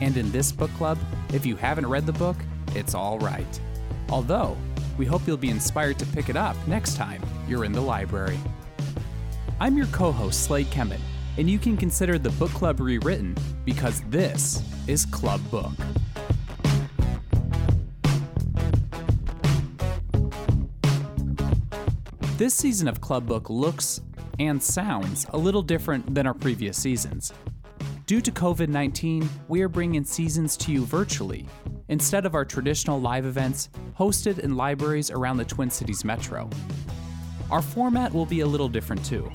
And in this book club, if you haven't read the book, it's all right. Although, we hope you'll be inspired to pick it up next time you're in the library. I'm your co host, Slade Kemet, and you can consider the book club rewritten because this is Club Book. This season of Club Book looks and sounds a little different than our previous seasons. Due to COVID 19, we are bringing seasons to you virtually, instead of our traditional live events hosted in libraries around the Twin Cities metro. Our format will be a little different too.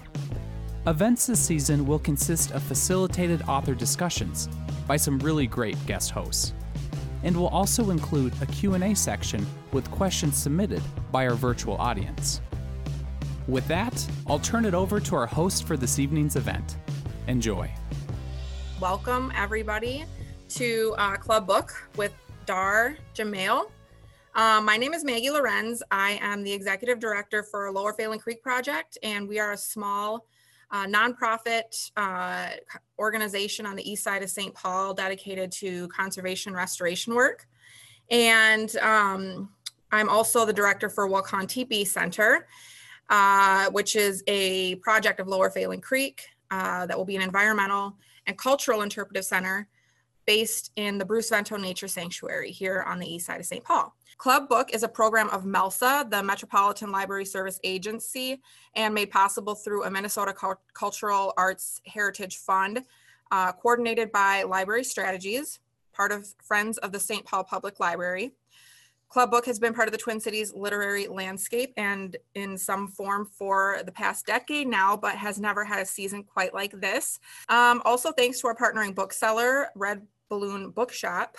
Events this season will consist of facilitated author discussions by some really great guest hosts and will also include a Q&A section with questions submitted by our virtual audience. With that, I'll turn it over to our host for this evening's event. Enjoy. Welcome, everybody, to uh, Club Book with Dahr Jamail. Uh, my name is Maggie Lorenz. I am the executive director for Lower Phalen Creek Project, and we are a small uh, nonprofit uh, organization on the east side of St. Paul dedicated to conservation restoration work. And um, I'm also the director for Wakan Tipi Center, uh, which is a project of Lower Phalen Creek uh, that will be an environmental and cultural interpretive center based in the Bruce Vento Nature Sanctuary here on the east side of St. Paul. Club Book is a program of MELSA, the Metropolitan Library Service Agency, and made possible through a Minnesota Cultural Arts Heritage Fund, uh, coordinated by Library Strategies, part of Friends of the St. Paul Public Library. Club Book has been part of the Twin Cities literary landscape and in some form for the past decade now, but has never had a season quite like this. Um, also, thanks to our partnering bookseller, Red Balloon Bookshop,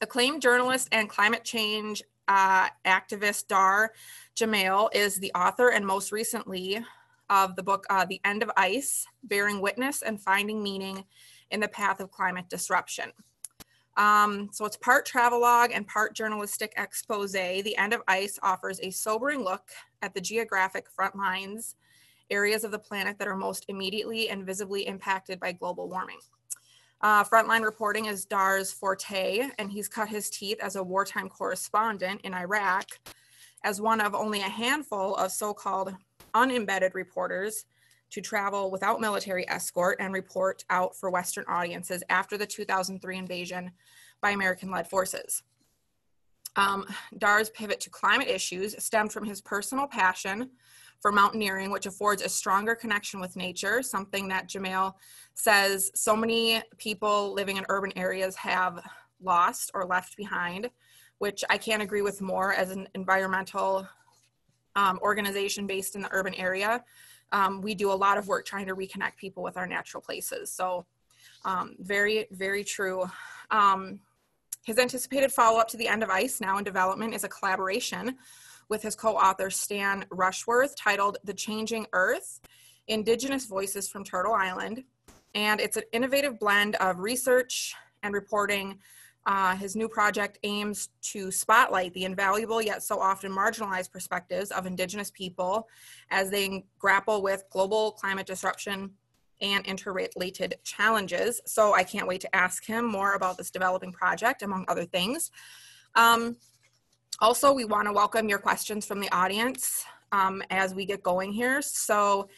acclaimed journalist and climate change uh, activist Dahr Jamail is the author and most recently of the book uh, The End of Ice Bearing Witness and Finding Meaning in the Path of Climate Disruption. Um, so it's part travelogue and part journalistic expose. The End of Ice offers a sobering look at the geographic front lines, areas of the planet that are most immediately and visibly impacted by global warming. Uh, frontline reporting is Dahr's forte, and he's cut his teeth as a wartime correspondent in Iraq as one of only a handful of so called unembedded reporters to travel without military escort and report out for Western audiences after the 2003 invasion by American led forces. Um, Dahr's pivot to climate issues stemmed from his personal passion for mountaineering, which affords a stronger connection with nature, something that Jamail says so many people living in urban areas have lost or left behind, which I can't agree with more as an environmental um, organization based in the urban area. Um, we do a lot of work trying to reconnect people with our natural places. So, um, very, very true. Um, his anticipated follow up to the end of ICE, now in development, is a collaboration with his co-author Stan Rushworth titled The Changing Earth, Indigenous Voices from Turtle Island. And it's an innovative blend of research and reporting. Uh, his new project aims to spotlight the invaluable yet so often marginalized perspectives of Indigenous people as they grapple with global climate disruption and interrelated challenges. So I can't wait to ask him more about this developing project, among other things. Um, also, we want to welcome your questions from the audience um, as we get going here. So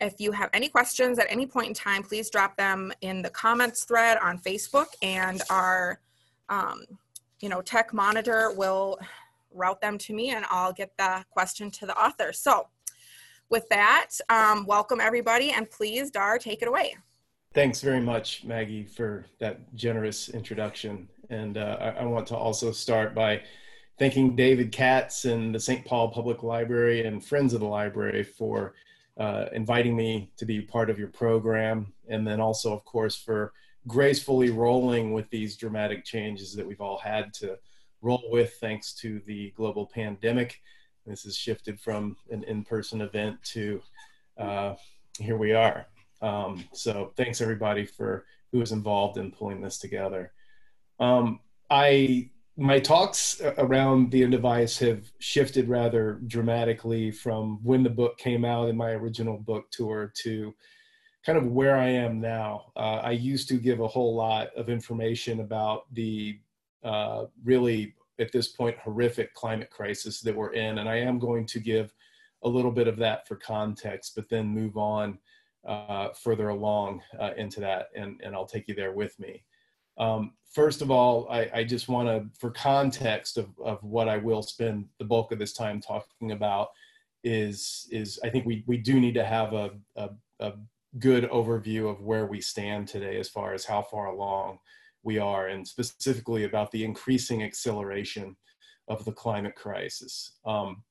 if you have any questions at any point in time, please drop them in the comments thread on Facebook and our um, you know, tech monitor will route them to me and I'll get the question to the author. So with that, um, welcome everybody and please, Dahr, take it away. Thanks very much, Maggie, for that generous introduction. And uh, I, I want to also start by thanking David Katz and the St. Paul Public Library and Friends of the Library for uh, inviting me to be part of your program. And then also, of course, for gracefully rolling with these dramatic changes that we've all had to roll with thanks to the global pandemic. This has shifted from an in-person event to uh, here we are. Um, so thanks everybody for who was involved in pulling this together. Um, I my talks around the End of Ice have shifted rather dramatically from when the book came out in my original book tour to kind of where I am now. Uh, I used to give a whole lot of information about the uh, really, at this point, horrific climate crisis that we're in. And I am going to give a little bit of that for context, but then move on uh, further along uh, into that. And, and I'll take you there with me. Um, first of all, I, I just want to, for context of, of what I will spend the bulk of this time talking about, is is I think we we do need to have a, a, a good overview of where we stand today as far as how far along we are, and specifically about the increasing acceleration of the climate crisis. Um,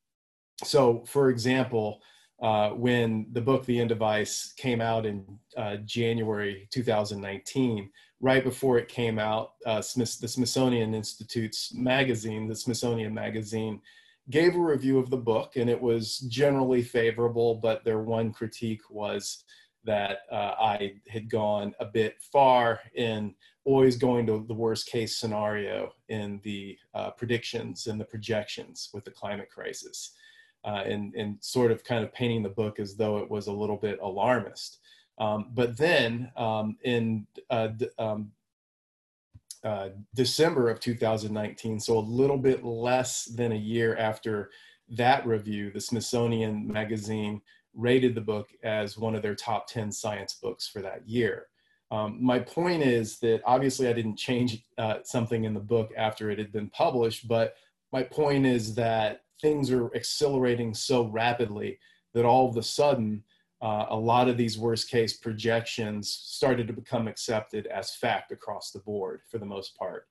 so, for example, uh, when the book The End of Ice came out in uh, January 2019, right before it came out, uh, Smith, the Smithsonian Institute's magazine, the Smithsonian Magazine, gave a review of the book, and it was generally favorable, but their one critique was that uh, I had gone a bit far in always going to the worst case scenario in the uh, predictions and the projections with the climate crisis, uh, and, and sort of kind of painting the book as though it was a little bit alarmist. Um, but then um, in uh, um, uh, December of 2019, so a little bit less than a year after that review, the Smithsonian Magazine rated the book as one of their top 10 science books for that year. Um, my point is that obviously I didn't change uh, something in the book after it had been published, but my point is that things are accelerating so rapidly that all of a sudden, uh, a lot of these worst case projections started to become accepted as fact across the board for the most part.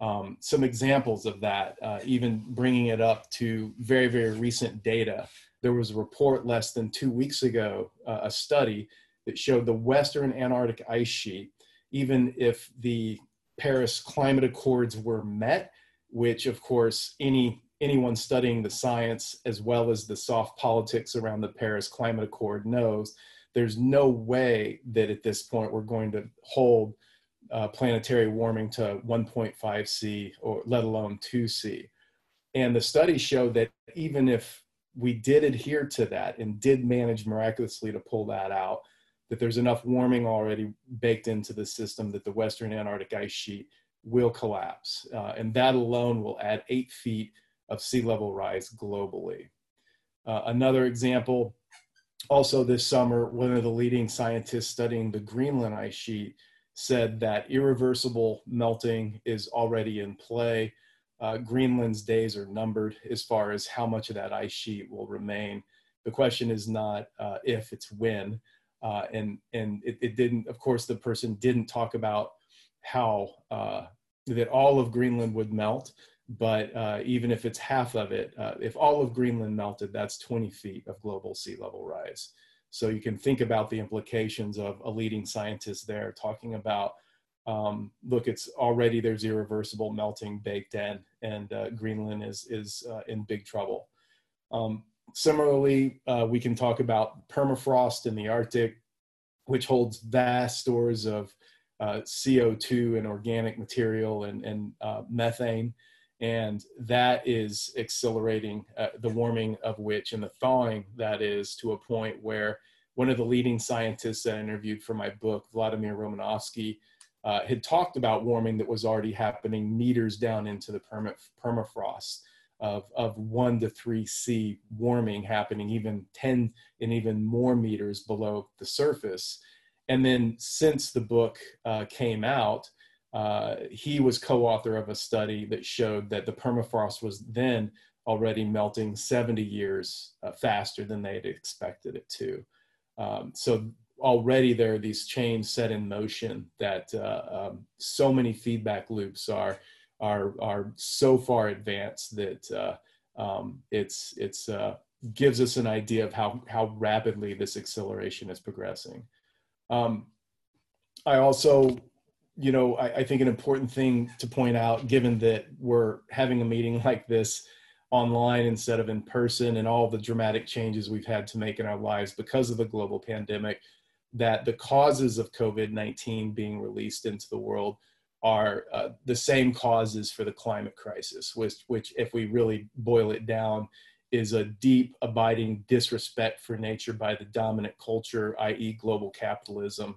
Um, some examples of that, uh, even bringing it up to very, very recent data there was a report less than two weeks ago, uh, a study that showed the Western Antarctic ice sheet, even if the Paris Climate Accords were met, which of course any anyone studying the science as well as the soft politics around the Paris Climate Accord knows, there's no way that at this point we're going to hold uh, planetary warming to 1.5 C or let alone 2 C. And the study showed that even if we did adhere to that and did manage miraculously to pull that out, that there's enough warming already baked into the system that the Western Antarctic ice sheet will collapse. Uh, and that alone will add eight feet of sea level rise globally. Uh, another example, also this summer, one of the leading scientists studying the Greenland ice sheet said that irreversible melting is already in play uh, Greenland's days are numbered as far as how much of that ice sheet will remain. The question is not uh, if, it's when. Uh, and and it, it, didn't, of course, the person didn't talk about how uh, that all of Greenland would melt, but uh, even if it's half of it, uh, if all of Greenland melted, that's 20 feet of global sea level rise. So you can think about the implications of a leading scientist there talking about um, look, it's already there's irreversible melting baked in, and uh, Greenland is is uh, in big trouble. Um, similarly, uh, we can talk about permafrost in the Arctic, which holds vast stores of uh, CO2 and organic material and, and uh, methane, and that is accelerating uh, the warming of which and the thawing that is to a point where one of the leading scientists that I interviewed for my book, Vladimir Romanovsky, uh, had talked about warming that was already happening meters down into the perma- permafrost of, of one to three C warming happening even 10 and even more meters below the surface. And then since the book uh, came out, uh, he was co-author of a study that showed that the permafrost was then already melting 70 years uh, faster than they had expected it to. Um, so already there are these chains set in motion that uh, um, so many feedback loops are are are so far advanced that uh, um, it's it's uh, gives us an idea of how how rapidly this acceleration is progressing. Um, I also you know, I, I, think an important thing to point out, given that we're having a meeting like this online instead of in person and all the dramatic changes we've had to make in our lives because of the global pandemic, that the causes of COVID 19 being released into the world are uh, the same causes for the climate crisis, which, which, if we really boil it down, is a deep, abiding disrespect for nature by the dominant culture, i.e., global capitalism.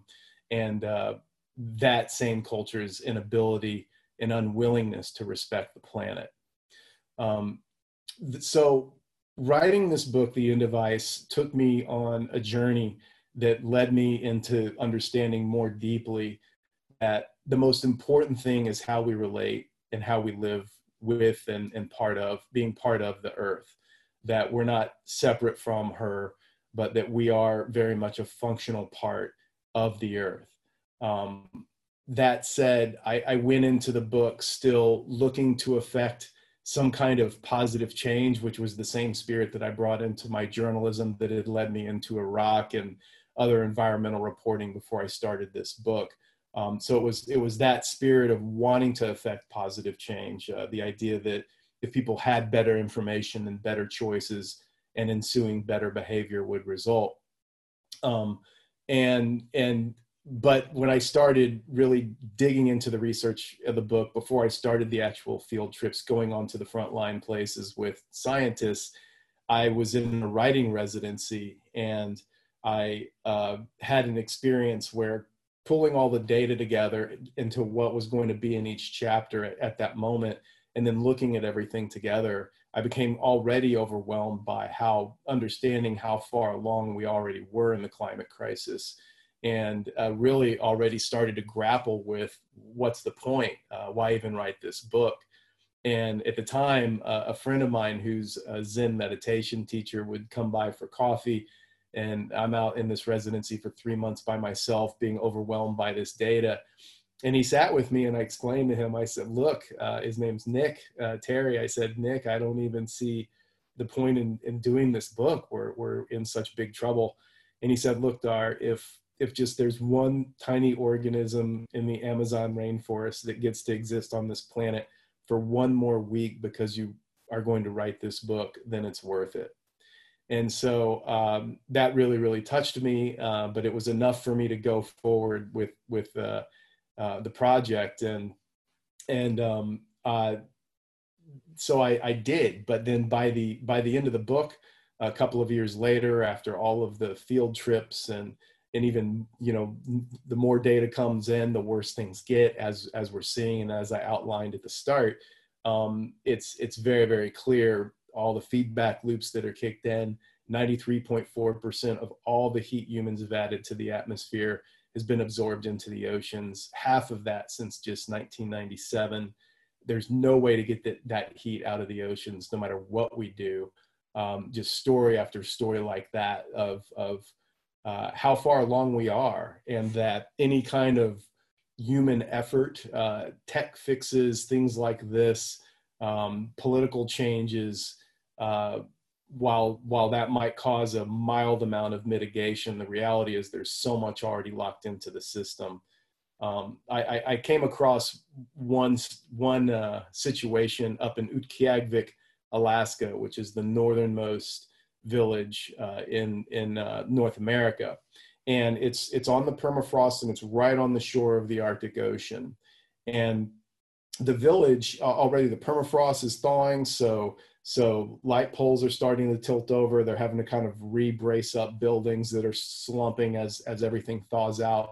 And uh, that same culture's inability and unwillingness to respect the planet. Um, so, writing this book, The End of Ice, took me on a journey that led me into understanding more deeply that the most important thing is how we relate and how we live with and, and part of being part of the earth. That we're not separate from her but that we are very much a functional part of the earth. Um, that said I, I went into the book still looking to affect some kind of positive change which was the same spirit that i brought into my journalism that had led me into iraq and other environmental reporting before i started this book um, so it was it was that spirit of wanting to affect positive change. Uh, the idea that if people had better information and better choices, and ensuing better behavior would result. Um, and and but when I started really digging into the research of the book before I started the actual field trips, going on to the frontline places with scientists, I was in a writing residency and I uh, had an experience where pulling all the data together into what was going to be in each chapter at, at, that moment and then looking at everything together i became already overwhelmed by how understanding how far along we already were in the climate crisis and uh, really already started to grapple with what's the point uh, why even write this book? And at the time uh, a friend of mine who's a zen meditation teacher would come by for coffee and I'm out in this residency for three months by myself, being overwhelmed by this data. And he sat with me, and I explained to him. I said, "Look, uh, his name's Nick uh, Terry." I said, "Nick, I don't even see the point in, in doing this book. We're we're in such big trouble." And he said, "Look, Dahr, if if just there's one tiny organism in the Amazon rainforest that gets to exist on this planet for one more week because you are going to write this book, then it's worth it." And so um, that really really touched me uh, but it was enough for me to go forward with with uh, uh, the project. And and um, uh, so I, I did. But then by the by the end of the book a couple of years later after all of the field trips and and even you know the more data comes in the worse things get as as we're seeing and as i outlined at the start um, it's it's very very clear all the feedback loops that are kicked in. 93.4% of all the heat humans have added to the atmosphere has been absorbed into the oceans. Half of that since just 1997. There's no way to get that, that heat out of the oceans, no matter what we do. Um, just story after story like that of, of uh, how far along we are, and that any kind of human effort, uh, tech fixes, things like this, um, political changes, uh, while while that might cause a mild amount of mitigation, the reality is there's so much already locked into the system. Um, I, I, came across one one uh, situation up in Utqiagvik, Alaska, which is the northernmost village uh, in in uh, North America, and it's it's on the permafrost and it's right on the shore of the Arctic Ocean, and the village already the permafrost is thawing, so so light poles are starting to tilt over. They're having to kind of re-brace up buildings that are slumping as as everything thaws out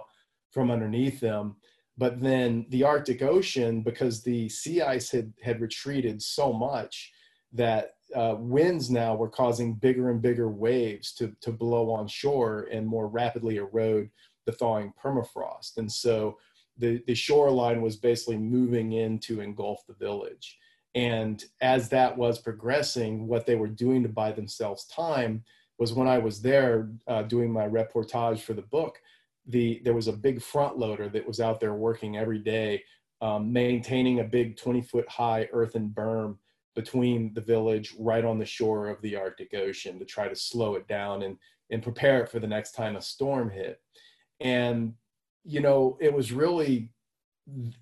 from underneath them. But then the Arctic Ocean, because the sea ice had had retreated so much that uh, winds now were causing bigger and bigger waves to to blow on shore and more rapidly erode the thawing permafrost. And so the the shoreline was basically moving in to engulf the village. And as that was progressing, what they were doing to buy themselves time was when I was there uh, doing my reportage for the book, the there was a big front loader that was out there working every day, um, maintaining a big 20 foot high earthen berm between the village right on the shore of the Arctic Ocean to try to slow it down and and prepare it for the next time a storm hit. And you know, it was really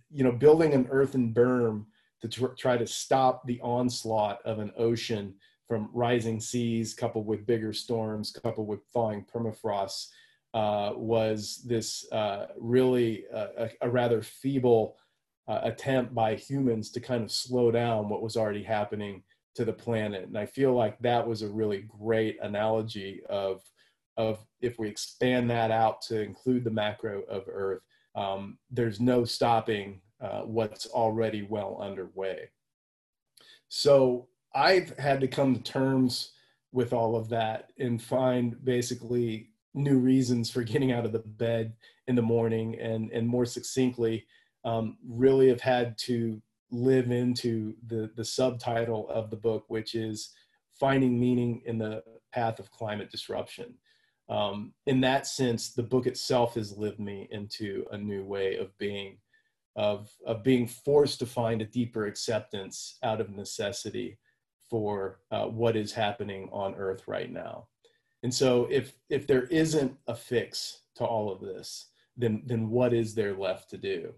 you know, building an earthen berm to tr- try to stop the onslaught of an ocean from rising seas coupled with bigger storms coupled with thawing permafrost uh, was this uh, really uh, a, a, rather feeble uh, attempt by humans to kind of slow down what was already happening to the planet. And I feel like that was a really great analogy of, of if we expand that out to include the macro of Earth, um, there's no stopping uh, what's already well underway. So I've had to come to terms with all of that and find basically new reasons for getting out of the bed in the morning and, and more succinctly, um, really have had to live into the, the subtitle of the book, which is Finding Meaning in the Path of Climate Disruption. Um, in that sense, the book itself has lived me into a new way of being, of, of being forced to find a deeper acceptance out of necessity for uh, what is happening on Earth right now. And so, if if there isn't a fix to all of this, then then what is there left to do?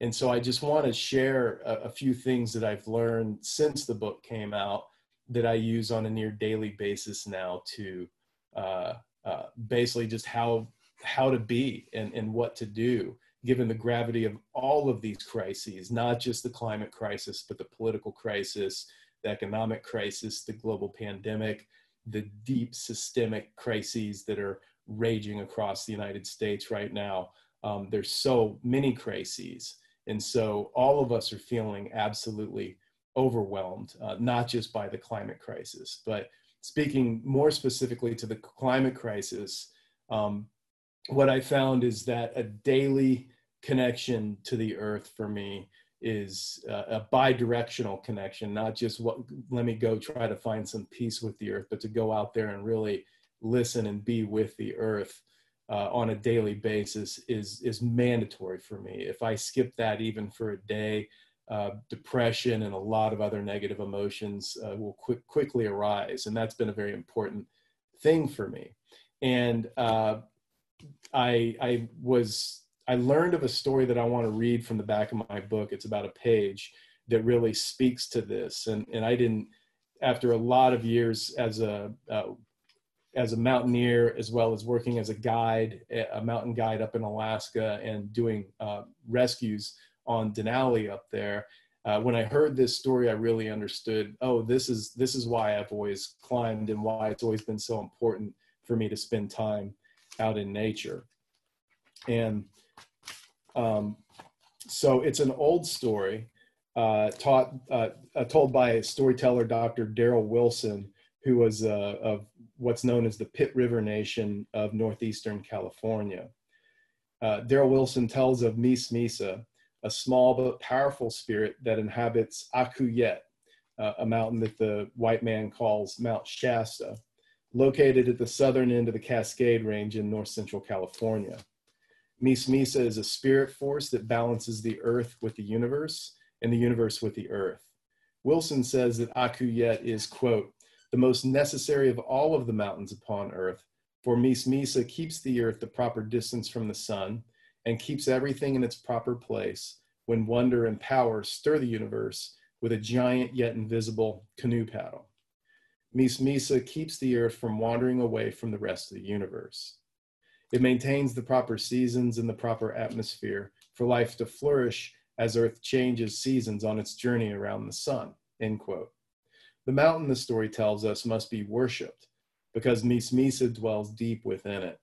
And so I just want to share a, a, few things that I've learned since the book came out that I use on a near daily basis now to uh, uh, basically just how how to be and, and what to do given the gravity of all of these crises, not just the climate crisis, but the political crisis, the economic crisis, the global pandemic, the deep systemic crises that are raging across the United States right now. Um, there's so many crises and so all of us are feeling absolutely overwhelmed, uh, not just by the climate crisis, but speaking more specifically to the climate crisis, um, what I found is that a daily connection to the earth for me is uh, a bi-directional connection not just what let me go try to find some peace with the earth but to go out there and really listen and be with the earth uh, on a daily basis is is mandatory for me. If I skip that even for a day, uh, depression and a lot of other negative emotions uh, will quick, quickly arise, and that's been a very important thing for me. And uh, I I was I learned of a story that I want to read from the back of my book. It's about a page that really speaks to this, and and I didn't after a lot of years as a uh, as a mountaineer as well as working as a guide, a mountain guide up in Alaska and doing uh, rescues on Denali up there. Uh, when I heard this story, I really understood. Oh, this is this is why I've always climbed and why it's always been so important for me to spend time out in nature. And um, so it's an old story uh, taught uh, uh, told by a storyteller, Dr. Darryl Wilson, who was uh, of what's known as the Pit River Nation of northeastern California. Uh, Darryl Wilson tells of Mis Misa, a small but powerful spirit that inhabits Akuyet, uh, a mountain that the white man calls Mount Shasta, located at the southern end of the Cascade Range in north central California. Mis Misa is a spirit force that balances the earth with the universe and the universe with the earth. Wilson says that Akuyet is, quote, the most necessary of all of the mountains upon earth. For Mis Misa keeps the earth the proper distance from the sun and keeps everything in its proper place when wonder and power stir the universe with a giant yet invisible canoe paddle. Mis Misa keeps the earth from wandering away from the rest of the universe. It maintains the proper seasons and the proper atmosphere for life to flourish as earth changes seasons on its journey around the sun, end quote. The mountain, the story tells us, must be worshiped because Mis Misa dwells deep within it.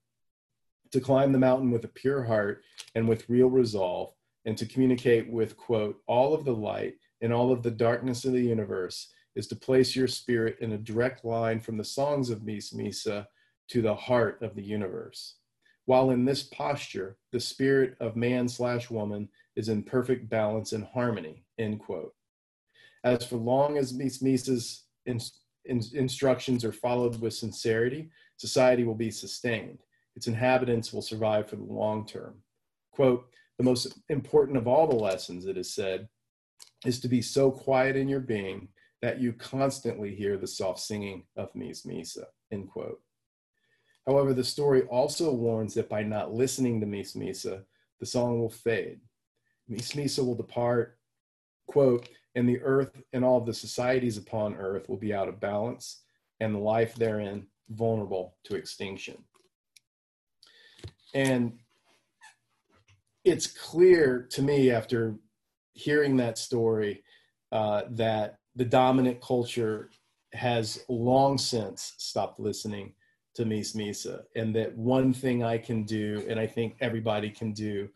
To climb the mountain with a pure heart and with real resolve, and to communicate with, quote, all of the light and all of the darkness of the universe is to place your spirit in a direct line from the songs of Mis Misa to the heart of the universe. While in this posture, the spirit of man slash woman is in perfect balance and harmony, end quote. As for long as Mises' in, in, instructions are followed with sincerity, society will be sustained. Its inhabitants will survive for the long term. Quote, the most important of all the lessons, it is said, is to be so quiet in your being that you constantly hear the soft singing of Mis Misa, end quote. However, the story also warns that by not listening to Mis Misa, the song will fade. Mis Misa will depart, quote, and the earth and all the societies upon earth will be out of balance, and the life therein vulnerable to extinction. And it's clear to me after hearing that story uh, that the dominant culture has long since stopped listening to Mis Misa, and that one thing I can do, and I think everybody can do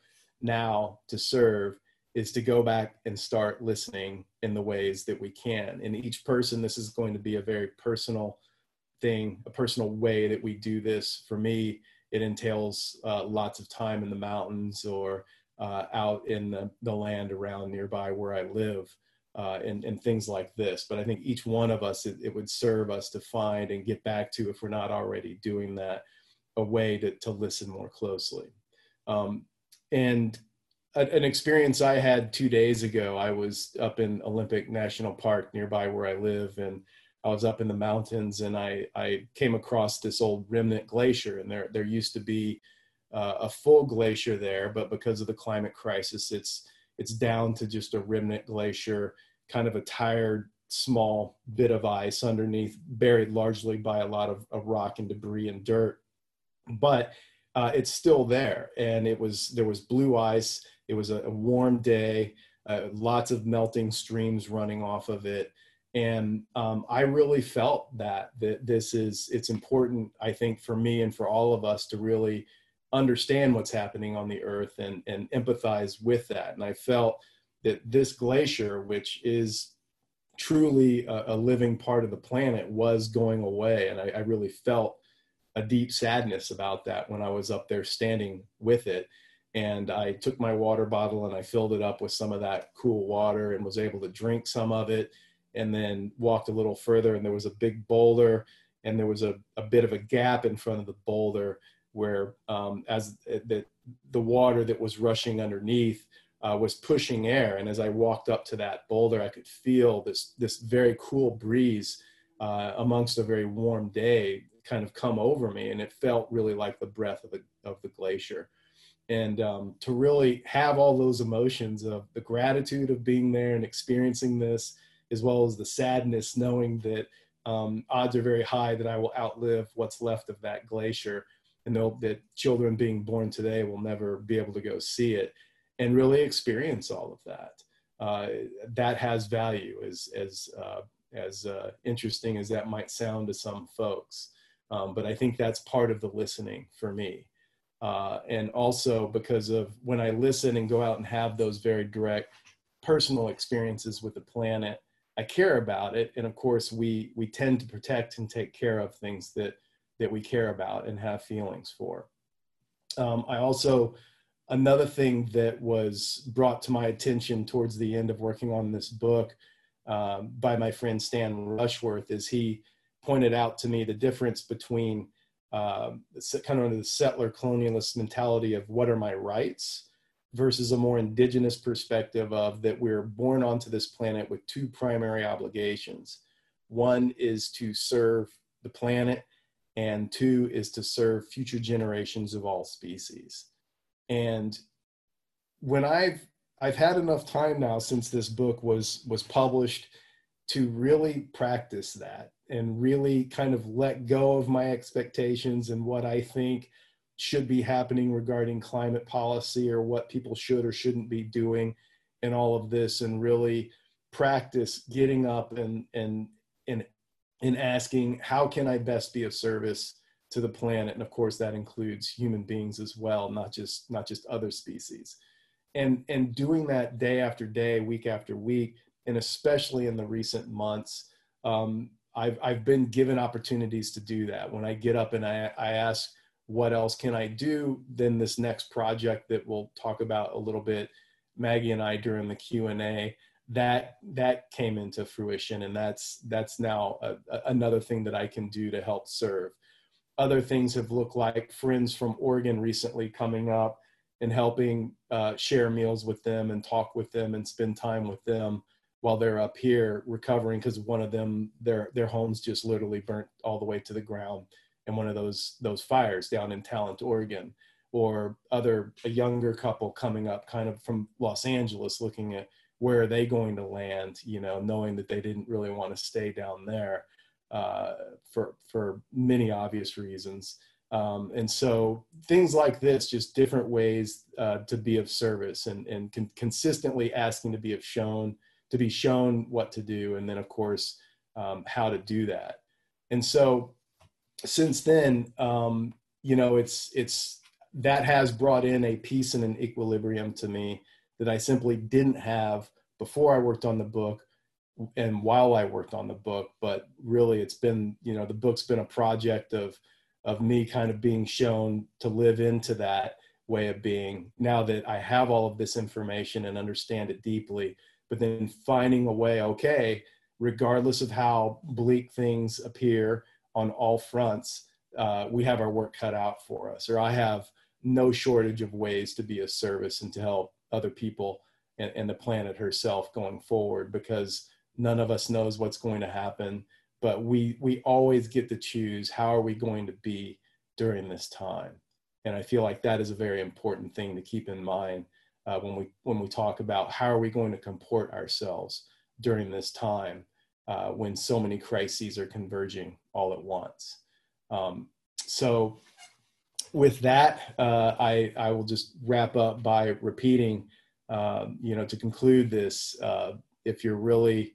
now to serve, is to go back and start listening in the ways that we can. And each person, this is going to be a very personal thing, a personal way that we do this. For me, it entails uh, lots of time in the mountains or uh, out in the, the, land around nearby where I live uh, and, and things like this. But I think each one of us, it, it, would serve us to find and get back to, if we're not already doing that, a way to, to listen more closely. Um, and a, an experience I had two days ago, I was up in Olympic National Park nearby where I live, and I was up in the mountains, and I, I came across this old remnant glacier, and there there used to be uh, a full glacier there, but because of the climate crisis, it's it's down to just a remnant glacier, kind of a tired small bit of ice underneath, buried largely by a lot of, of rock and debris and dirt. But uh, it's still there, and it was there was blue ice. It was a, a warm day, uh, lots of melting streams running off of it, and um, I really felt that that this is it's important. I think for me and for all of us to really understand what's happening on the earth and, and empathize with that. And I felt that this glacier, which is truly a, a living part of the planet, was going away. And I, I, really felt a deep sadness about that when I was up there standing with it. And I took my water bottle and I filled it up with some of that cool water and was able to drink some of it. And then walked a little further, and there was a big boulder, and there was a, a bit of a gap in front of the boulder where um, as the, the water that was rushing underneath uh, was pushing air. And as I walked up to that boulder, I could feel this, this very cool breeze uh, amongst a very warm day kind of come over me. And it felt really like the breath of the, of the glacier. And um, to really have all those emotions of the gratitude of being there and experiencing this, as well as the sadness, knowing that um, odds are very high that I will outlive what's left of that glacier and that children being born today will never be able to go see it and really experience all of that. Uh, that has value, as as uh, as uh, interesting as that might sound to some folks. Um, but I think that's part of the listening for me. Uh, and also because of when I listen and go out and have those very direct personal experiences with the planet, I care about it. And of course, we we tend to protect and take care of things that that we care about and have feelings for. Um, I also, another thing that was brought to my attention towards the end of working on this book um, by my friend Stan Rushworth is he pointed out to me the difference between uh, kind of the settler colonialist mentality of what are my rights versus a more indigenous perspective of that we're born onto this planet with two primary obligations. One is to serve the planet and two is to serve future generations of all species and when i've i've had enough time now since this book was was published to really practice that and really kind of let go of my expectations and what i think should be happening regarding climate policy or what people should or shouldn't be doing in all of this and really practice getting up and and and in asking how can I best be of service to the planet, and of course that includes human beings as well, not just not just other species, and and doing that day after day, week after week, and especially in the recent months, um, I've I've been given opportunities to do that. When I get up and I I ask what else can I do, then this next project that we'll talk about a little bit, Maggie and I during the Q and A that that came into fruition and that's that's now a, a, another thing that i can do to help serve. Other things have looked like friends from oregon recently coming up and helping uh, share meals with them and talk with them and spend time with them while they're up here recovering because one of them their their homes just literally burnt all the way to the ground in one of those those fires down in talent oregon or other a younger couple coming up kind of from Los Angeles looking at where are they going to land you know knowing that they didn't really want to stay down there uh, for for many obvious reasons. Um, and so things like this just different ways uh, to be of service and and con- consistently asking to be of shown to be shown what to do and then of course um, how to do that. And so since then um, you know it's it's that has brought in a peace and an equilibrium to me that I simply didn't have before I worked on the book and while I worked on the book. But really, it's been, you know, the book's been a project of, of me kind of being shown to live into that way of being now that I have all of this information and understand it deeply, but then finding a way, okay, regardless of how bleak things appear on all fronts, uh, we have our work cut out for us, or I have no shortage of ways to be of service and to help other people and, and the planet herself going forward because none of us knows what's going to happen but we we always get to choose how are we going to be during this time. And i feel like that is a very important thing to keep in mind uh, when we when we talk about how are we going to comport ourselves during this time uh, when so many crises are converging all at once um, so with that, uh, I, I will just wrap up by repeating, uh, you know, to conclude this, uh, if you're really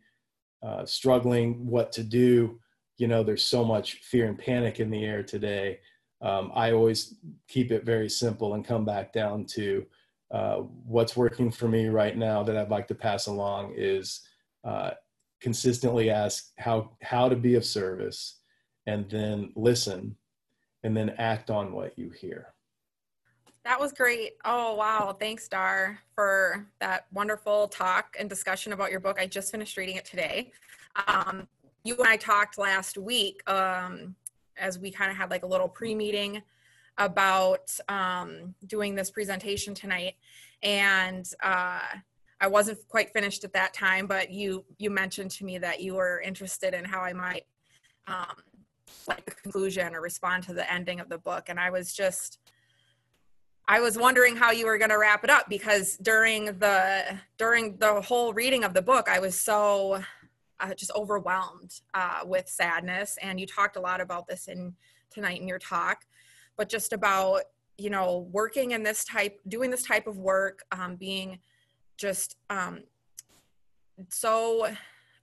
uh, struggling what to do, you know, there's so much fear and panic in the air today. Um, I always keep it very simple and come back down to what's working for me right now that I'd like to pass along is consistently ask how, how to be of service and then listen and then act on what you hear. That was great. Oh, wow. Thanks, Dahr, for that wonderful talk and discussion about your book. I just finished reading it today. Um, you and I talked last week um, as we kind of had like a little pre meeting about um, doing this presentation tonight. And uh, I wasn't quite finished at that time, but you you mentioned to me that you were interested in how I might um, like the conclusion or respond to the ending of the book. And i was just i was wondering how you were going to wrap it up because during the during the whole reading of the book i was so uh, just overwhelmed uh, with sadness. And you talked a lot about this in tonight in your talk but just about you know working in this type doing this type of work um, being just um, so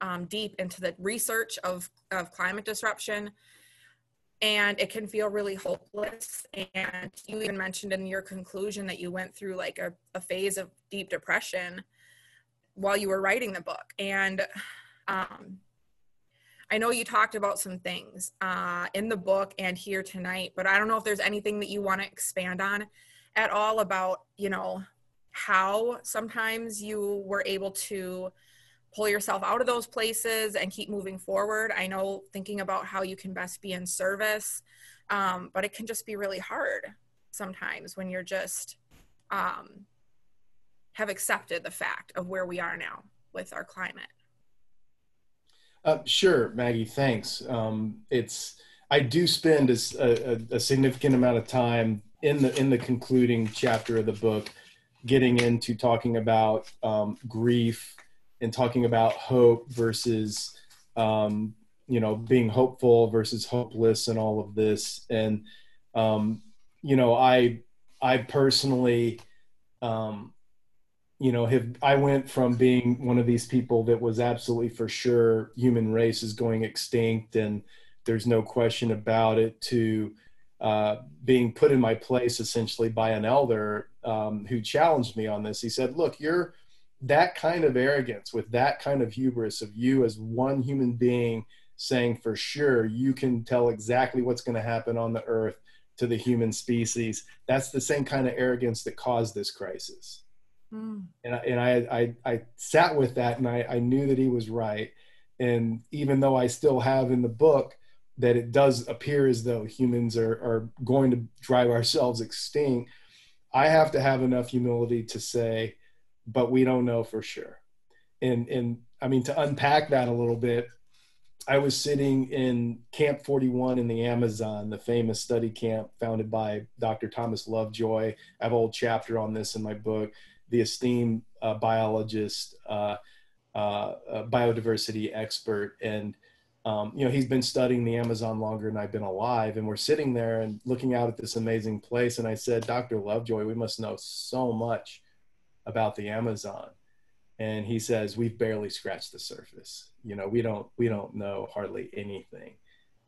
um, deep into the research of, of climate disruption. And it can feel really hopeless. And you even mentioned in your conclusion that you went through like a, a phase of deep depression while you were writing the book. And um, i know you talked about some things uh, in the book and here tonight but i don't know if there's anything that you want to expand on at all about you know how sometimes you were able to pull yourself out of those places and keep moving forward. I know thinking about how you can best be in service, um, but it can just be really hard sometimes when you're just um, have accepted the fact of where we are now with our climate. Uh, sure, Maggie. Thanks. Um, it's I do spend a, a, a, significant amount of time in the in the concluding chapter of the book, getting into talking about um, grief and talking about hope versus um, you know being hopeful versus hopeless and all of this. And um, you know i i personally um, you know have i went from being one of these people that was absolutely for sure human race is going extinct and there's no question about it to uh, being put in my place essentially by an elder um, who challenged me on this. He said look you're that kind of arrogance with that kind of hubris of you as one human being saying for sure you can tell exactly what's going to happen on the earth to the human species that's the same kind of arrogance that caused this crisis. Mm. and, I, and I, I, I sat with that and I, I knew that he was right. And even though i still have in the book that it does appear as though humans are, are going to drive ourselves extinct i have to have enough humility to say but we don't know for sure. And and I mean to unpack that a little bit, I was sitting in Camp 41 in the Amazon, the famous study camp founded by Dr. Thomas Lovejoy. I have a whole chapter on this in my book. The esteemed uh, biologist, uh, uh, biodiversity expert, and um, you know he's been studying the Amazon longer than I've been alive. And we're sitting there and looking out at this amazing place. And I said, Dr. Lovejoy, we must know so much about the Amazon and he says we've barely scratched the surface you know we don't we don't know hardly anything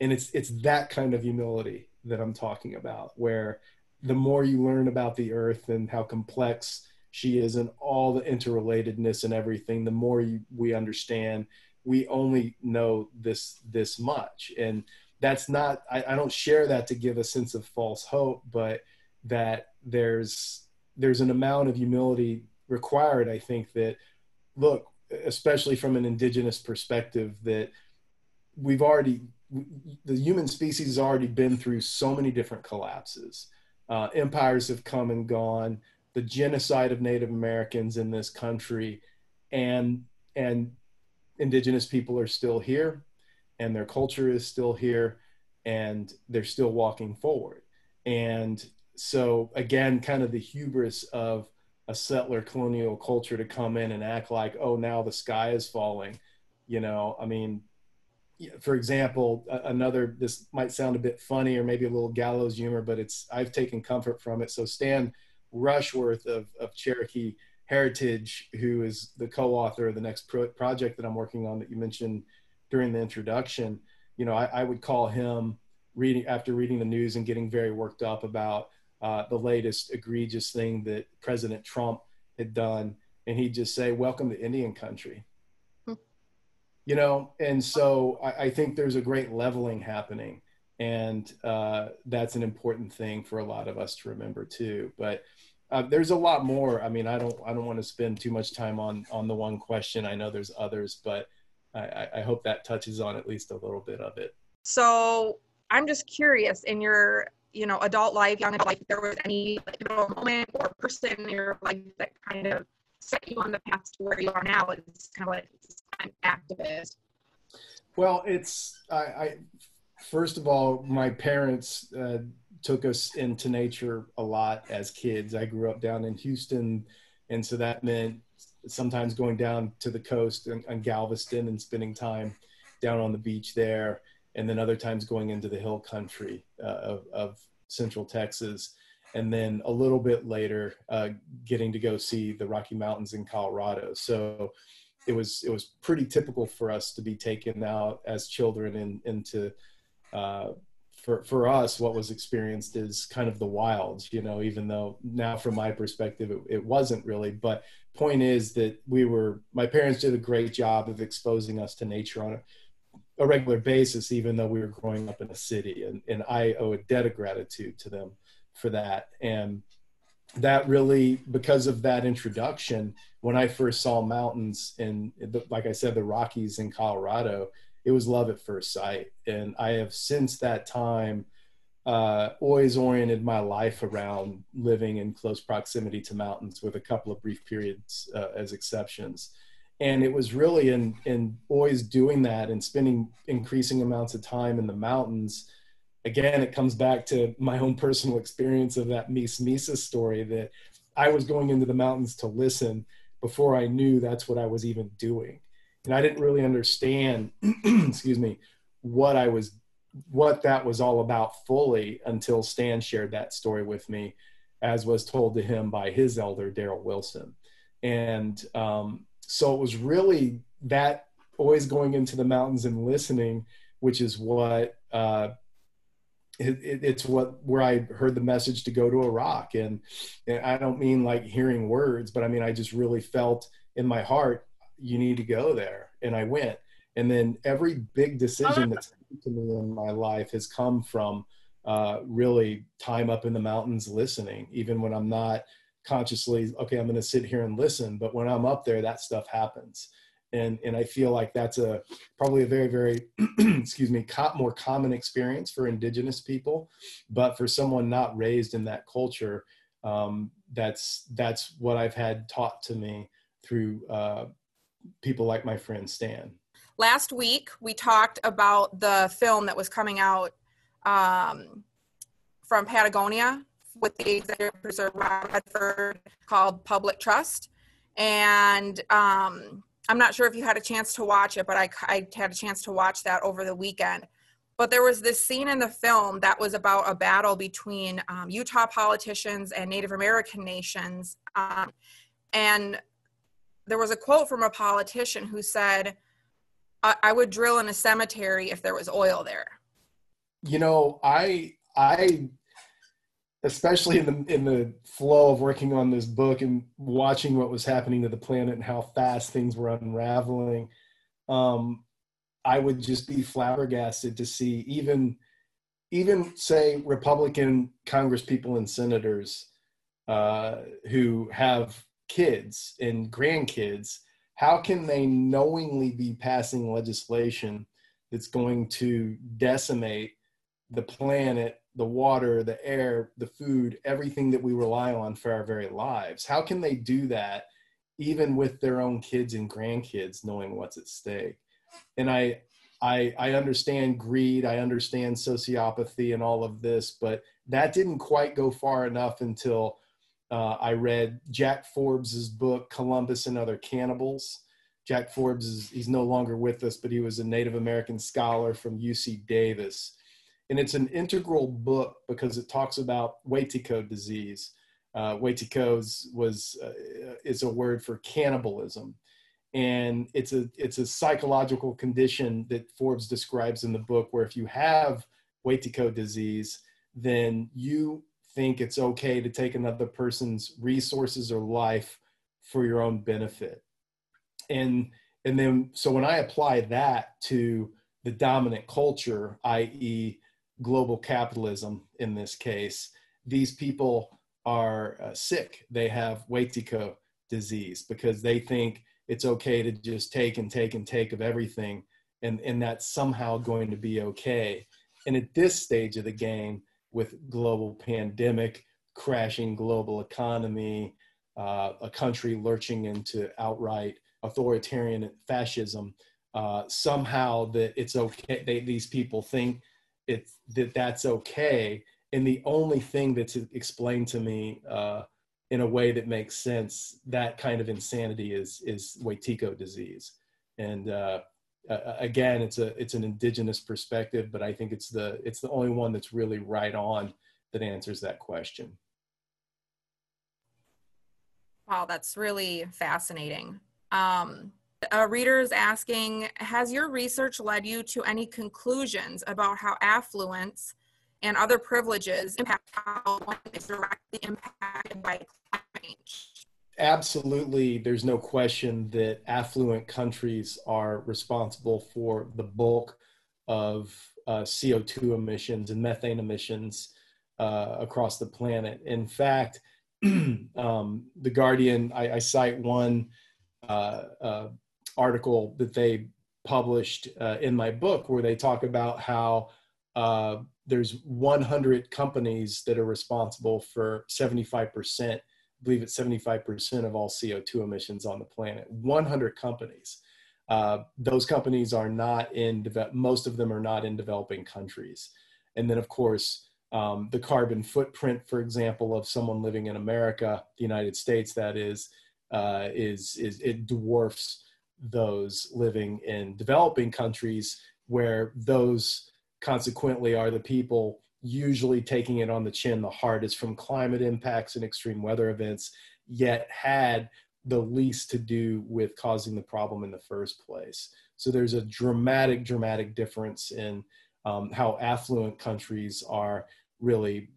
and it's it's that kind of humility that i'm talking about where the more you learn about the earth and how complex she is and all the interrelatedness and everything the more you, we understand we only know this this much and that's not I, I don't share that to give a sense of false hope but that there's there's an amount of humility required i think that look, especially from an indigenous perspective, that we've already, the human species has already been through so many different collapses. Uh, empires have come and gone, the genocide of Native Americans in this country, and and indigenous people are still here, and their culture is still here, and they're still walking forward. And so again, kind of the hubris of a settler colonial culture to come in and act like, oh, now the sky is falling. You know, I mean, for example, another, this might sound a bit funny or maybe a little gallows humor, but it's, I've taken comfort from it. So Stan Rushworth of, of Cherokee Heritage, who is the co-author of the next pro- project that I'm working on that you mentioned during the introduction, you know, I, I would call him reading after reading the news and getting very worked up about uh, the latest egregious thing that President Trump had done, and he'd just say, "Welcome to Indian country." Hmm. You know, and so I, I, think there's a great leveling happening, and uh, that's an important thing for a lot of us to remember too. But uh, there's a lot more. I mean, I don't I don't want to spend too much time on on the one question. I know there's others, but I, I hope that touches on at least a little bit of it. So I'm just curious in your you know, adult life, young adult life, if there was any like, moment or person in your life that kind of set you on the path to where you are now as kind of like an activist? Well, it's I, I first of all, my parents uh, took us into nature a lot as kids. I grew up down in Houston, and so that meant sometimes going down to the coast and, Galveston and spending time down on the beach there and then other times going into the hill country uh, of, of, central Texas. And then a little bit later, uh, getting to go see the Rocky Mountains in Colorado. So it was it was pretty typical for us to be taken out as children in, into uh, for for us what was experienced is kind of the wilds you know even though now from my perspective it, it, wasn't really but point is that we were my parents did a great job of exposing us to nature on a a regular basis, even though we were growing up in a city. And, and I owe a debt of gratitude to them for that. And that really, because of that introduction, when I first saw mountains in, like I said, the Rockies in Colorado, it was love at first sight. And I have since that time uh, always oriented my life around living in close proximity to mountains with a couple of brief periods uh, as exceptions. And it was really in in always doing that and spending increasing amounts of time in the mountains. Again it comes back to my own personal experience of that Mis Misa story that I was going into the mountains to listen before I knew that's what I was even doing and I didn't really understand excuse me what I was what that was all about fully until Stan shared that story with me as was told to him by his elder Darryl Wilson. And um, so it was really that always going into the mountains and listening, which is what uh, it, it, it's what where I heard the message to go to Iraq, and, and I don't mean like hearing words, but I mean I just really felt in my heart you need to go there, and I went. And then every big decision that's to me in my life has come from uh, really time up in the mountains listening, even when I'm not consciously okay i'm going to sit here and listen. But when i'm up there that stuff happens. And and i feel like that's a probably a very very excuse me more common experience for indigenous people. But for someone not raised in that culture um, that's that's what i've had taught to me through uh, people like my friend stan last week we talked about the film that was coming out um, from Patagonia with the executive producer Rob Redford called Public Trust. And um, I'm not sure if you had a chance to watch it, but I, I had a chance to watch that over the weekend. But there was this scene in the film that was about a battle between um, Utah politicians and Native American nations. Um, and there was a quote from a politician who said, I, I would drill in a cemetery if there was oil there. You know, I I especially in the in the flow of working on this book and watching what was happening to the planet and how fast things were unraveling um, i would just be flabbergasted to see even even say republican congress people and senators uh, who have kids and grandkids how can they knowingly be passing legislation that's going to decimate the planet the water, the air, the food, everything that we rely on for our very lives. How can they do that even with their own kids and grandkids knowing what's at stake? And I I I understand greed, I understand sociopathy and all of this, but that didn't quite go far enough until uh, I read Jack Forbes's book Columbus and Other Cannibals. Jack Forbes is he's no longer with us, but he was a Native American scholar from UC Davis and it's an integral book because it talks about Wetiko disease. Uh, was uh, is a word for cannibalism, and it's a it's a psychological condition that Forbes describes in the book where if you have Wetiko disease, then you think it's okay to take another person's resources or life for your own benefit, and and then so when I apply that to the dominant culture, i.e global capitalism in this case, these people are uh, sick. They have Wetiko disease because they think it's okay to just take and take and take of everything and, and that's somehow going to be okay. And at this stage of the game, with global pandemic, crashing global economy, uh, a country lurching into outright authoritarian fascism, uh, somehow that it's okay. They, these people think it's that that's okay and the only thing that's explained to me uh, in a way that makes sense that kind of insanity is is Wetiko disease and uh, again it's a it's an indigenous perspective but i think it's the it's the only one that's really right on that answers that question wow that's really fascinating um, a reader is asking Has your research led you to any conclusions about how affluence and other privileges impact how one is directly impacted by climate change? Absolutely, there's no question that affluent countries are responsible for the bulk of uh, CO2 emissions and methane emissions uh, across the planet. In fact, um, The Guardian, I, I cite one uh, uh article that they published uh, in my book where they talk about how uh, there's 100 companies that are responsible for 75%, I believe it's 75% of all CO2 emissions on the planet. 100 companies. Uh, those companies are not in, de- most of them are not in developing countries. And then, of course, um, the carbon footprint, for example, of someone living in America, the United States, that is, uh, is, is it dwarfs those living in developing countries where those consequently are the people usually taking it on the chin the hardest from climate impacts and extreme weather events yet had the least to do with causing the problem in the first place so there's a dramatic dramatic difference in um, how affluent countries are really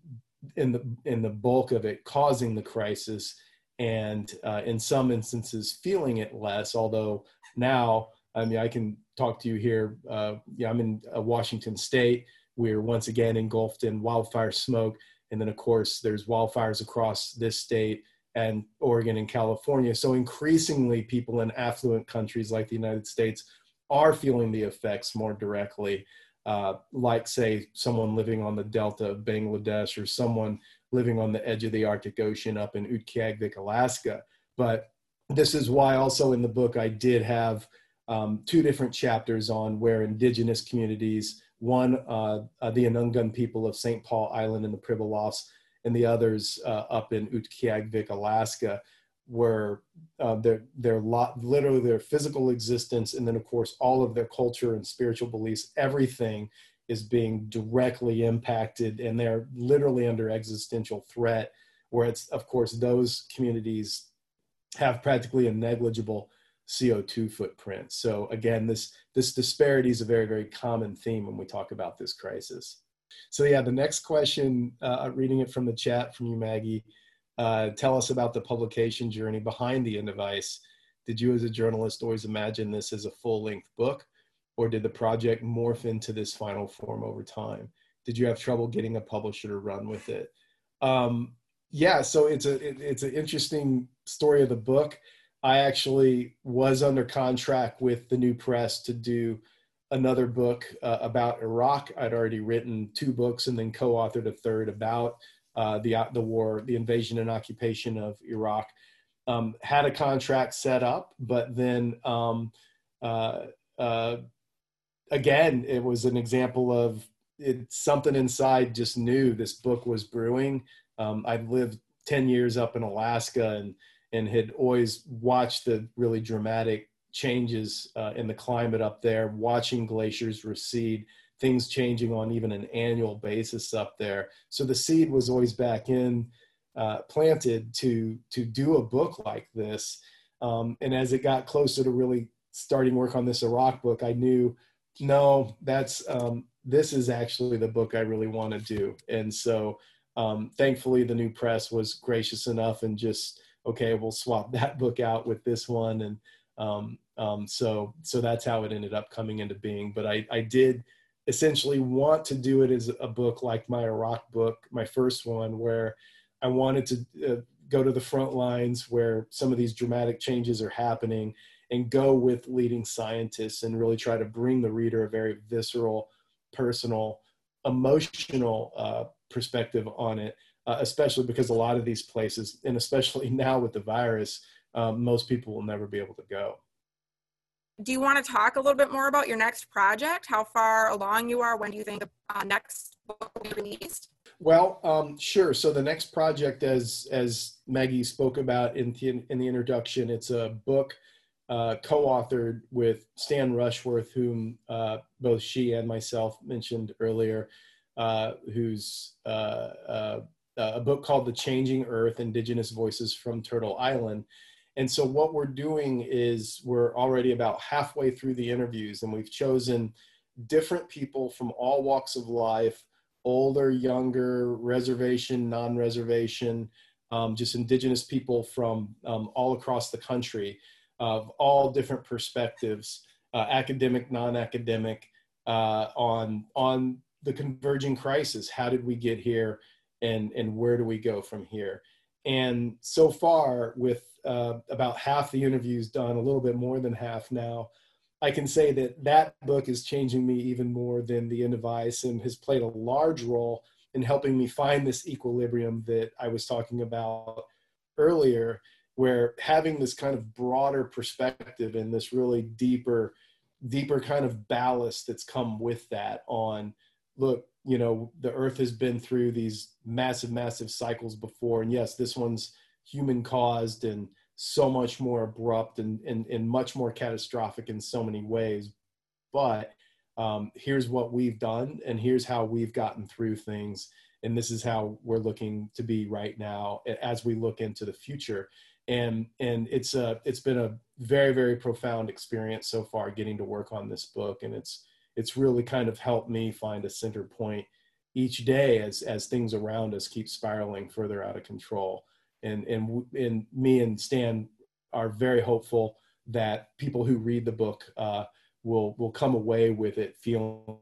in the in the bulk of it causing the crisis and uh, in some instances feeling it less. Although now, I mean, I can talk to you here. Uh, yeah, I'm in uh, Washington State. We're once again engulfed in wildfire smoke, and then of course there's wildfires across this state and Oregon and California. So increasingly, people in affluent countries like the United States are feeling the effects more directly. Uh, like say someone living on the delta of Bangladesh or someone living on the edge of the Arctic Ocean up in Utqiagvik, Alaska. But this is why also in the book I did have um, two different chapters on where indigenous communities, one, uh, uh, the Anungun people of St. Paul Island in the Pribilofs, and the others uh, up in Utqiagvik, Alaska, were uh, their their lot literally their physical existence and then of course all of their culture and spiritual beliefs everything is being directly impacted and they're literally under existential threat where it's of course those communities have practically a negligible CO2 footprint. So again, this this disparity is a very very common theme when we talk about this crisis. So yeah, the next question, uh, reading it from the chat from you, Maggie, uh, tell us about the publication journey behind the end of ice. Did you, as a journalist, always imagine this as a full-length book, or did the project morph into this final form over time? Did you have trouble getting a publisher to run with it? Um, yeah, so it's a it, it's an interesting story of the book. I actually was under contract with the new press to do another book uh, about Iraq. I'd already written two books and then co-authored a third about uh, the the war, the invasion and occupation of Iraq. Um, had a contract set up, but then um, uh, uh, again, it was an example of it, something inside just knew this book was brewing. Um, I'd lived ten years up in Alaska and and had always watched the really dramatic changes uh, in the climate up there, watching glaciers recede, things changing on even an annual basis up there. So the seed was always back in, uh, planted to to do a book like this. Um, and as it got closer to really starting work on this Iraq book, I knew, no, that's um, this is actually the book I really want to do. And so, um, thankfully, the new press was gracious enough and just okay, we'll swap that book out with this one, and um, um, so so that's how it ended up coming into being. But I I did essentially want to do it as a book like my Iraq book, my first one, where I wanted to uh, go to the front lines where some of these dramatic changes are happening and go with leading scientists and really try to bring the reader a very visceral, personal, emotional uh, perspective on it uh, especially because a lot of these places, and especially now with the virus, um, most people will never be able to go. Do you want to talk a little bit more about your next project? How far along you are? When do you think the uh, next book will be released? Well, um, sure. So the next project, as as Maggie spoke about in the, in the introduction, it's a book uh, co-authored with Stan Rushworth, whom uh, both she and myself mentioned earlier, uh, who's uh, a book called The Changing Earth Indigenous Voices from Turtle Island. And so, what we're doing is we're already about halfway through the interviews, and we've chosen different people from all walks of life older, younger, reservation, non reservation, um, just indigenous people from um, all across the country of all different perspectives, uh, academic, non academic, uh, on, on the converging crisis. How did we get here? And and where do we go from here? And so far with uh, about half the interviews done a little bit more than half now i can say that that book is changing me even more than the end of ice and has played a large role in helping me find this equilibrium that i was talking about earlier where having this kind of broader perspective and this really deeper deeper kind of ballast that's come with that on look you know the earth has been through these massive massive cycles before. And yes this one's human caused and so much more abrupt and, and, and much more catastrophic in so many ways. But um, here's what we've done and here's how we've gotten through things. And this is how we're looking to be right now as we look into the future. And and it's a it's been a very very profound experience so far getting to work on this book. And it's it's really kind of helped me find a center point each day as as things around us keep spiraling further out of control. And and and me and stan are very hopeful that people who read the book uh, will will come away with it feeling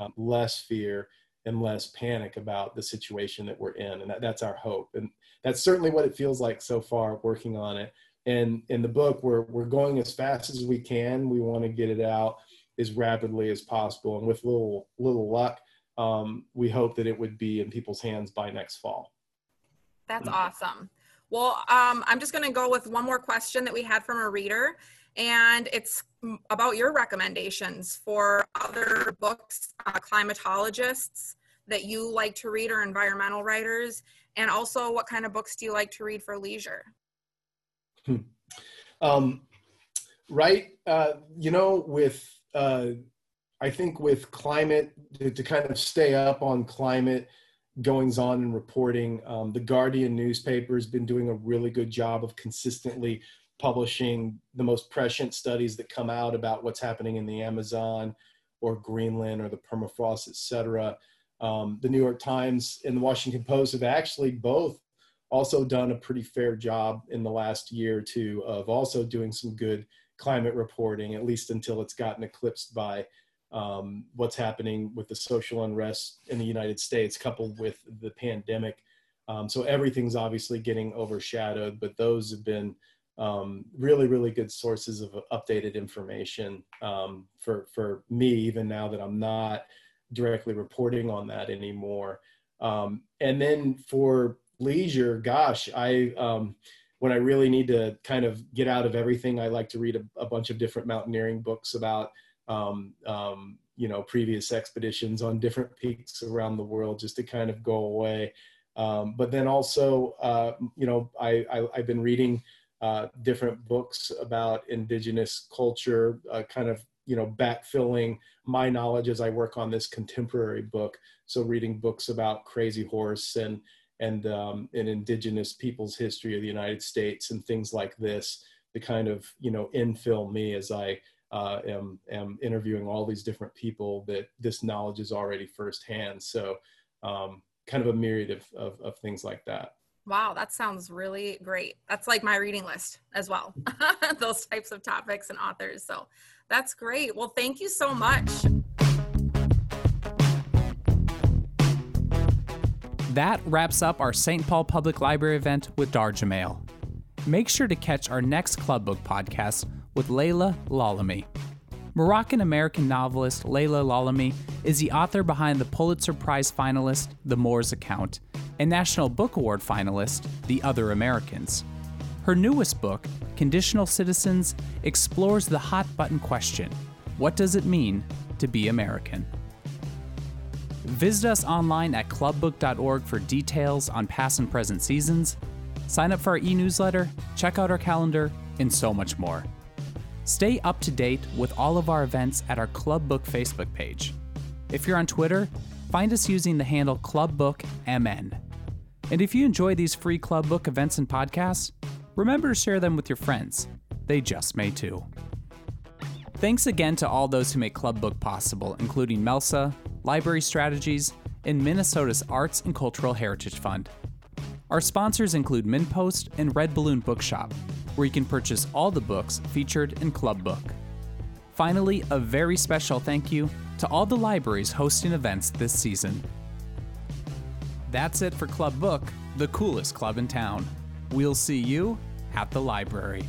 um, less fear and less panic about the situation that we're in. And that, that's our hope. And that's certainly what it feels like so far working on it. And in the book we're we're going as fast as we can. We want to get it out as rapidly as possible. And with little little luck, um, we hope that it would be in people's hands by next fall. That's awesome. Well, um, I'm just going to go with one more question that we had from a reader. and it's about your recommendations for other books, uh, climatologists that you like to read or environmental writers, and also what kind of books do you like to read for leisure? Hmm. Um, right, uh, you know, with uh, I think with climate to, to, kind of stay up on climate goings on and reporting, um, the Guardian newspaper has been doing a really good job of consistently publishing the most prescient studies that come out about what's happening in the Amazon or Greenland or the permafrost, et cetera. Um, the New York Times and the Washington Post have actually both also done a pretty fair job in the last year or two of also doing some good climate reporting, at least until it's gotten eclipsed by um, what's happening with the social unrest in the United States, coupled with the pandemic. Um, so everything's obviously getting overshadowed, but those have been um, really, really good sources of updated information um, for for me, even now that I'm not directly reporting on that anymore. Um, and then for leisure, gosh, I um, when I really need to kind of get out of everything, I like to read a, a bunch of different mountaineering books about um, um, you know previous expeditions on different peaks around the world, just to kind of go away. Um, but then also, uh, you know, I, I have been reading uh, different books about indigenous culture, uh, kind of you know backfilling my knowledge as I work on this contemporary book. So reading books about Crazy Horse and and um, and indigenous people's history of the United States and things like this to kind of you know infill me as I uh, am am interviewing all these different people that this knowledge is already firsthand. So um, kind of a myriad of, of, of things like that. Wow, that sounds really great. That's like my reading list as well. Those types of topics and authors. So that's great. Well, thank you so much. That wraps up our St. Paul Public Library event with Dahr Jamail. Make sure to catch our next Club Book podcast with Laila Lalami. Moroccan American novelist Laila Lalami is the author behind the Pulitzer Prize finalist The Moors Account and National Book Award finalist The Other Americans. Her newest book, Conditional Citizens, explores the hot button question what does it mean to be American? Visit us online at clubbook.org for details on past and present seasons, sign up for our e newsletter, check out our calendar, and so much more. Stay up to date with all of our events at our Club Book Facebook page. If you're on Twitter, find us using the handle ClubBookMN. And if you enjoy these free Club Book events and podcasts, remember to share them with your friends. They just may too. Thanks again to all those who make Club Book possible, including Melsa, Library Strategies, and Minnesota's Arts and Cultural Heritage Fund. Our sponsors include MinnPost and Red Balloon Bookshop, where you can purchase all the books featured in Club Book. Finally, a very special thank you to all the libraries hosting events this season. That's it for Club Book, the coolest club in town. We'll see you at the library.